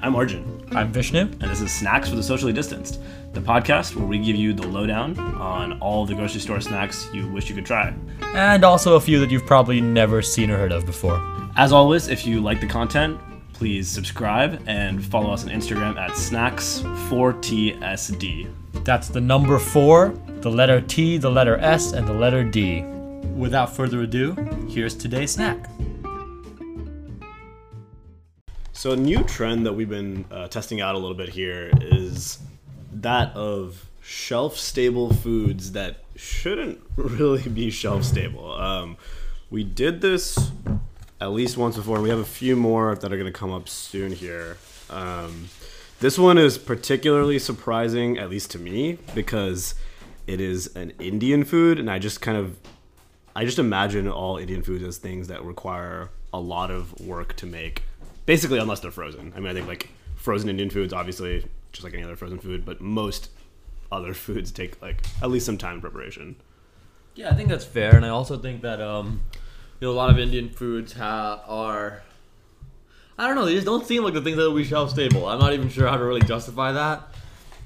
I'm Arjun, I'm Vishnu. and this is Snacks for the Socially Distanced, the podcast where we give you the lowdown on all the grocery store snacks you wish you could try. And also a few that you've probably never seen or heard of before. As always, if you like the content, please subscribe and follow us on Instagram at snacks4tsd. That's the number four, the letter T, the letter S, and the letter D. Without further ado, here's today's snack. So, a new trend that we've been uh, testing out a little bit here is that of shelf stable foods that shouldn't really be shelf stable. Um, we did this at least once before, and we have a few more that are going to come up soon here. Um, this one is particularly surprising, at least to me, because it is an Indian food, and I just kind of I just imagine all Indian foods as things that require a lot of work to make. Basically, unless they're frozen. I mean, I think like frozen Indian foods, obviously, just like any other frozen food, but most other foods take like at least some time in preparation. Yeah, I think that's fair, and I also think that um, you know, a lot of Indian foods ha- are. I don't know. They just don't seem like the things that will be shelf stable. I'm not even sure how to really justify that,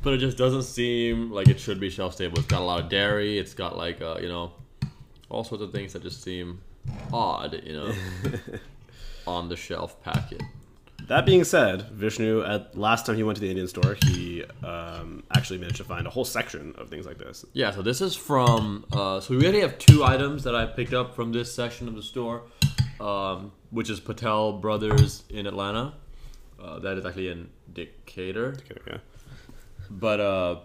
but it just doesn't seem like it should be shelf stable. It's got a lot of dairy. It's got like uh, you know, all sorts of things that just seem odd. You know, on the shelf packet. That being said, Vishnu, at last time he went to the Indian store, he um, actually managed to find a whole section of things like this. Yeah, so this is from. Uh, so we already have two items that I picked up from this section of the store, um, which is Patel Brothers in Atlanta. Uh, that is actually in Decatur. Okay, yeah. But uh,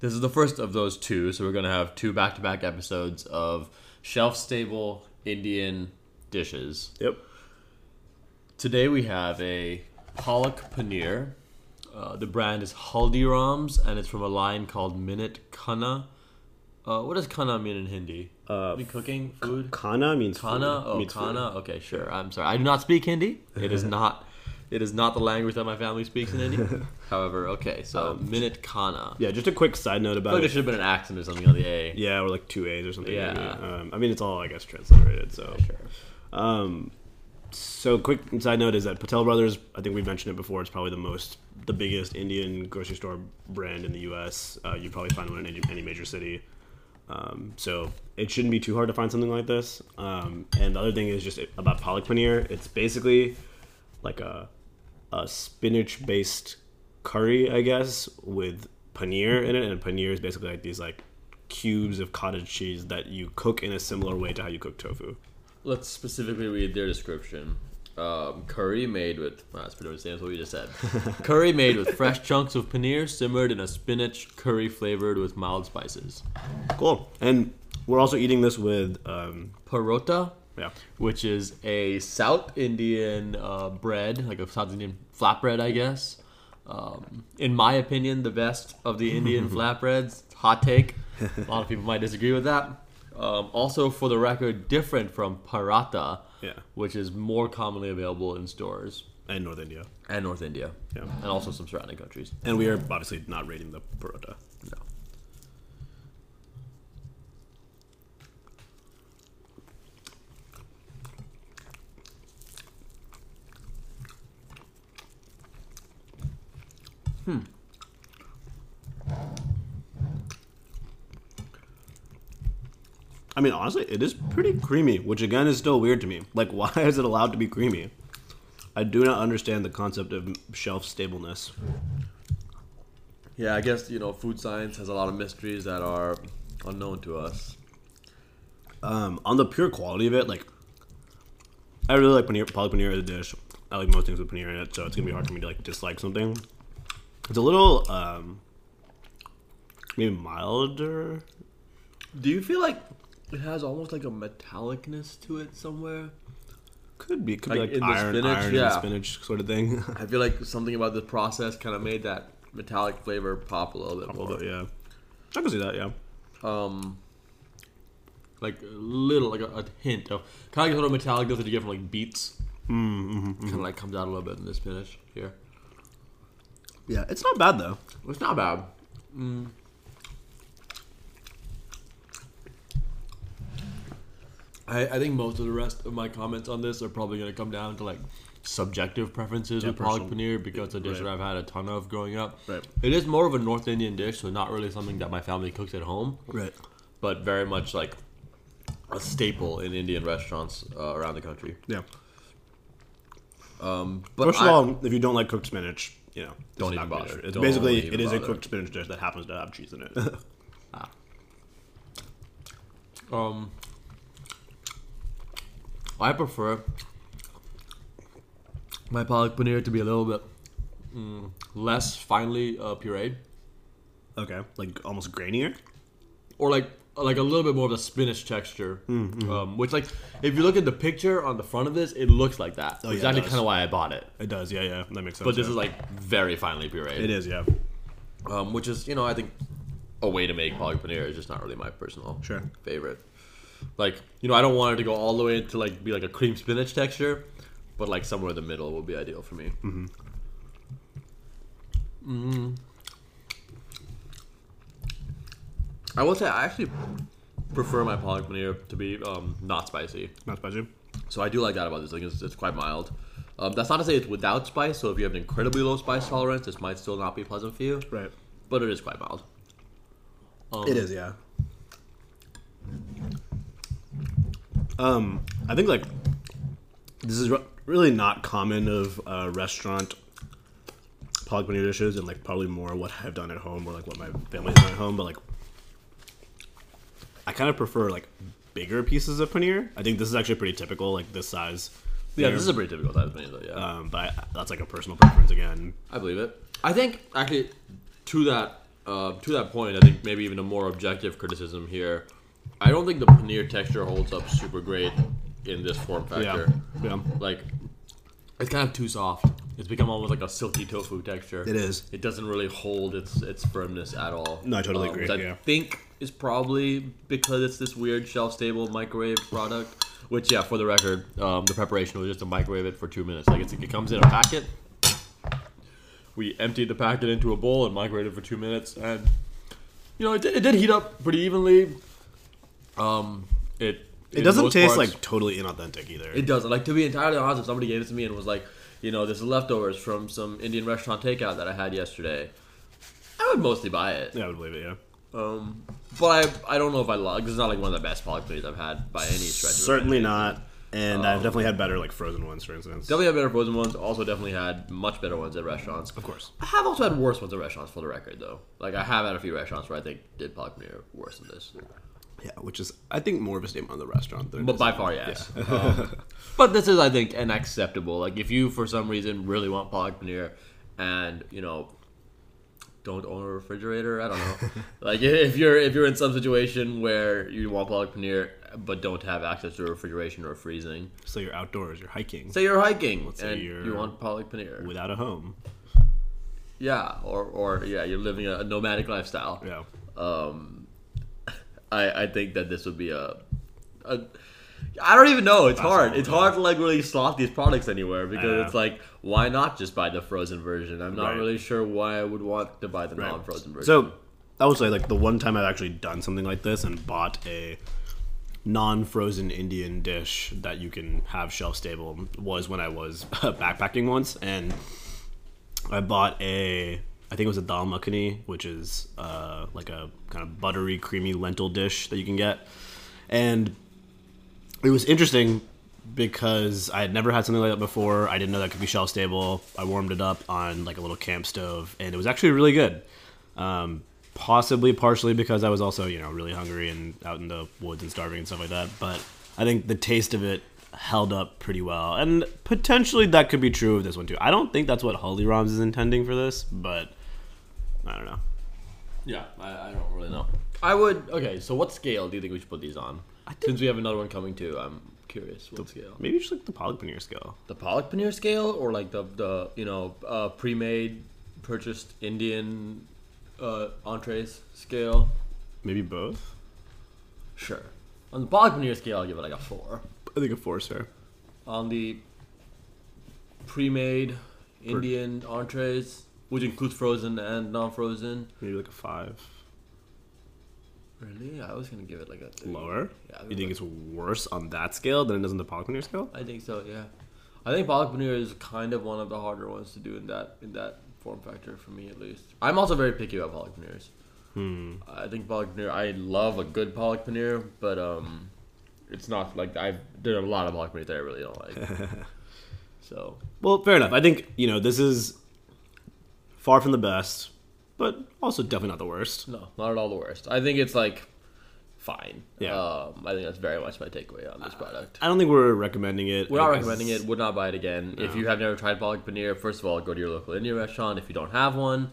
this is the first of those two. So we're gonna have two back-to-back episodes of shelf-stable Indian dishes. Yep. Today we have a palak paneer. Uh, the brand is Haldiram's, and it's from a line called Minute Khana. Uh, what does kana mean in Hindi? Uh, Mean cooking food. Kana means Kana. food. Oh, means food. kana. Okay, sure. I'm sorry. I do not speak Hindi. It is not. It is not the language that my family speaks in India. However, okay. So minute kana. Yeah, just a quick side note I about feel like there should have been an accent or something on the A. Yeah, or like two A's or something. Yeah. Um, I mean, it's all I guess transliterated. So. Sure. Um, so quick side note is that Patel Brothers. I think we've mentioned it before. It's probably the most, the biggest Indian grocery store brand in the U.S. Uh, you probably find one in any, any major city. Um, so it shouldn't be too hard to find something like this. Um, and the other thing is just about palak paneer. It's basically like a a spinach based curry, I guess, with paneer in it. And paneer is basically like these like cubes of cottage cheese that you cook in a similar way to how you cook tofu. Let's specifically read their description. Um, curry made with well, that's pretty much the same as what we just said. curry made with fresh chunks of paneer simmered in a spinach curry flavored with mild spices. Cool. And we're also eating this with, um, Parota, yeah, which is a South Indian uh, bread, like a South Indian flatbread, I guess. Um, in my opinion, the best of the Indian flatbreads. Hot take. A lot of people might disagree with that. Um, also, for the record, different from paratha, yeah, which is more commonly available in stores and North India. and North India, Yeah. and also some surrounding countries. And we are obviously not rating the parota. No. I mean, honestly, it is pretty creamy, which again is still weird to me. Like, why is it allowed to be creamy? I do not understand the concept of shelf stableness. Yeah, I guess you know food science has a lot of mysteries that are unknown to us. Um, on the pure quality of it, like, I really like paneer, palak paneer as a dish. I like most things with paneer in it, so it's gonna be hard for me to like dislike something. It's a little, um, maybe milder. Do you feel like it has almost like a metallicness to it somewhere? Could be, could Like be in like the iron, spinach, iron and yeah. spinach sort of thing. I feel like something about the process kind of made that metallic flavor pop a little bit a more. yeah. I can see that, yeah. Um, like a little, like a, a hint of kind of like sort of metallic that you get from like beets. Mm-hmm. Kind of like comes out a little bit in the spinach here. Yeah, it's not bad though. It's not bad. I, I think most of the rest of my comments on this are probably going to come down to like subjective preferences Yeah, with palak paneer because it's a dish right. that I've had a ton of growing up. Right. It is more of a North Indian dish, so not really something that my family cooks at home, Right. but very much like a staple in Indian restaurants uh, around the country. Yeah. Um, but First of I- all, if you don't like cooked spinach, you know, Don't even bother. It's Don't basically it is a cooked spinach dish that happens to have cheese in it. ah. Um, I prefer my palak paneer to be a little bit mm, less finely uh, pureed, okay, like almost grainier. or like like a little bit more of a spinach texture. Mm-hmm. Um, which like if you look at the picture on the front of this, it looks like that. Oh, which yeah, it actually does. kind of why I bought it. It does, yeah, yeah, that makes sense. But this yeah. is like very finely pureed. it is, yeah, um, which is you know I think a way to make palak paneer is just not really my personal Sure. favorite. Like you know I don't want it to go all the way to like be like a cream spinach texture, but like somewhere in the middle would be ideal for me. Mm-hmm. Mm. I will say I actually prefer my palak paneer to be um, not spicy. not spicy. So I do like that about this. Like it's, it's quite mild. Um, that's not to say it's without spice. So if you have an incredibly low spice tolerance, this might still not be pleasant for you. Right. But it is quite mild. Um, It is, yeah. Um, I think like this is re- really not common of uh, restaurant palak paneer dishes, and like probably more what I've done at home or like what my family's done at home. But like, I kind of prefer like bigger pieces of paneer. I think this is actually pretty typical, like this size. Yeah, this is a pretty typical size paneer, though. Yeah, Um, but I, that's like a personal preference again. I believe it. I think actually to that uh, to that point, I think maybe even a more objective criticism here. I don't think the paneer texture holds up super great in this form factor. Yeah, yeah. Like, it's kind of too soft. It's become almost like a silky tofu texture. It is. It doesn't really hold its its firmness at all. No, I totally agree, which I yeah. think is probably because it's this weird shelf stable microwave product. Which, yeah, for the record, um, the preparation was just to microwave it for two minutes. Like it's, it comes in a packet. We emptied the packet into a bowl and microwaved it for two minutes, and you know it it did heat up pretty evenly. Um, it It doesn't taste parts- like totally inauthentic either. it doesn't. Like to be entirely honest, if somebody gave it to me and was like, you know, this is leftovers from some Indian restaurant takeout that I had yesterday, I would mostly buy it. yeah, I would believe it. Yeah. Um, but I, I don't know if I love. It's not like one of the best paneers I've had by any stretch. Certainly not. And I've definitely had better like frozen ones, for instance. Definitely had better frozen ones. Also, definitely had much better ones at restaurants. Of course. I have also had worse ones at restaurants, for the record, though. Like I have had a few restaurants where I think did paneer worse than this. Yeah, which is I think more of a statement on the restaurant than But by far, yes. Um, but this is, I think, an acceptable. Like, if you for some reason really want palak paneer, and you know, don't own a refrigerator, I don't know. like, if you're if you're in some situation where you want palak paneer but don't have access to refrigeration or freezing, So you're outdoors, you're hiking say you're hiking say and you're- you want palak paneer, without a home. yeah, or or yeah, you're living a nomadic lifestyle. Yeah. um, I I think that this would be a, a I don't even know. It's hard. It's hard to like really slot these products anywhere because it's like why not just buy the frozen version? I'm not Right. really sure why I would want to buy the Right. non-frozen version. So I would say like the one time I've actually done something like this and bought a non-frozen Indian dish that you can have shelf stable was when I was backpacking once and I bought a I think it was a dal makhani, which is uh, like a kind of buttery, creamy lentil dish that you can get, and it was interesting because I had never had something like that before. I didn't know that could be shelf stable. I warmed it up on like a little camp stove, and it was actually really good. Um, possibly partially because I was also you know really hungry and out in the woods and starving and stuff like that. But I think the taste of it held up pretty well, and potentially that could be true of this one too. I don't think that's what Haldirams is intending for this, but I don't know. yeah, I, I don't really know. I would. Okay, so what scale do you think we should put these on? Since we have another one coming too, I'm curious. What scale? Maybe just like the palak paneer scale. The palak paneer scale, or like the the you know uh, pre-made, purchased Indian uh, entrees scale? Maybe both. Sure. On the palak paneer scale, I'll give it like a four. I think a four is fair. On the pre-made Indian entrees, which includes frozen and non-frozen. Maybe like a five. Really, I was gonna give it like a three. Lower? Yeah, You think think it's worse on that scale than it is on the palak paneer scale? I think so. Yeah. I think palak paneer is kind of one of the harder ones to do in that in that form factor for me at least. I'm also very picky about palak paneers. Hmm. I think palak paneer. I love a good palak paneer, but um, it's not like I've there are a lot of paneer that I really don't like. so Well, fair enough. I think you know this is far from the best, but also definitely not the worst. no, not at all the worst. I think it's like fine. Yeah. Um, I think that's very much my takeaway on this product. I don't think we're recommending it. We're not recommending it. Would not buy it again. If you have never tried palak paneer, first of all, go to your local Indian restaurant. If you don't have one,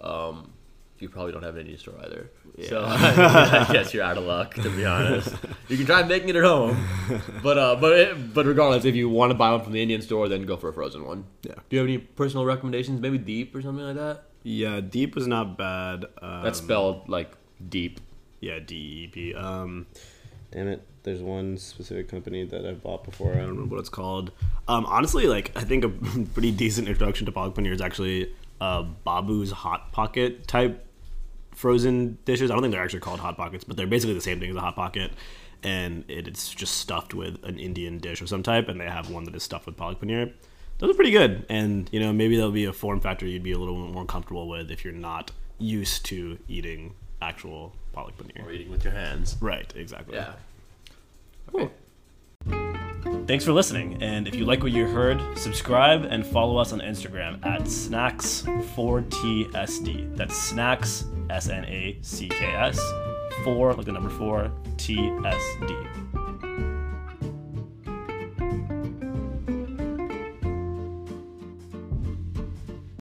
um, you probably don't have an Indian store either. So I guess you're out of luck, to be honest. You can try making it at home, but uh, but it, but regardless, if you want to buy one from the Indian store, then go for a frozen one. Yeah. Do you have any personal recommendations? Maybe deep or something like that. Yeah, deep was not bad. Um, That's spelled like deep. Yeah, D E P. Um, damn it. There's one specific company that I've bought before. I don't remember what it's called. Um, honestly, like I think a pretty decent introduction to palak paneer is actually uh, Babu's hot pocket type frozen dishes. I don't think they're actually called hot pockets, but they're basically the same thing as a hot pocket. And it, it's just stuffed with an Indian dish of some type, and they have one that is stuffed with palak paneer. Those are pretty good, and you know maybe that'll be a form factor you'd be a little more comfortable with if you're not used to eating actual palak paneer. Or eating with your hands. Right, exactly. Yeah. Thanks for listening, and if you like what you heard, subscribe and follow us on Instagram at snacks4tsd. That's snacks S N A C K S, four like the number four T S D.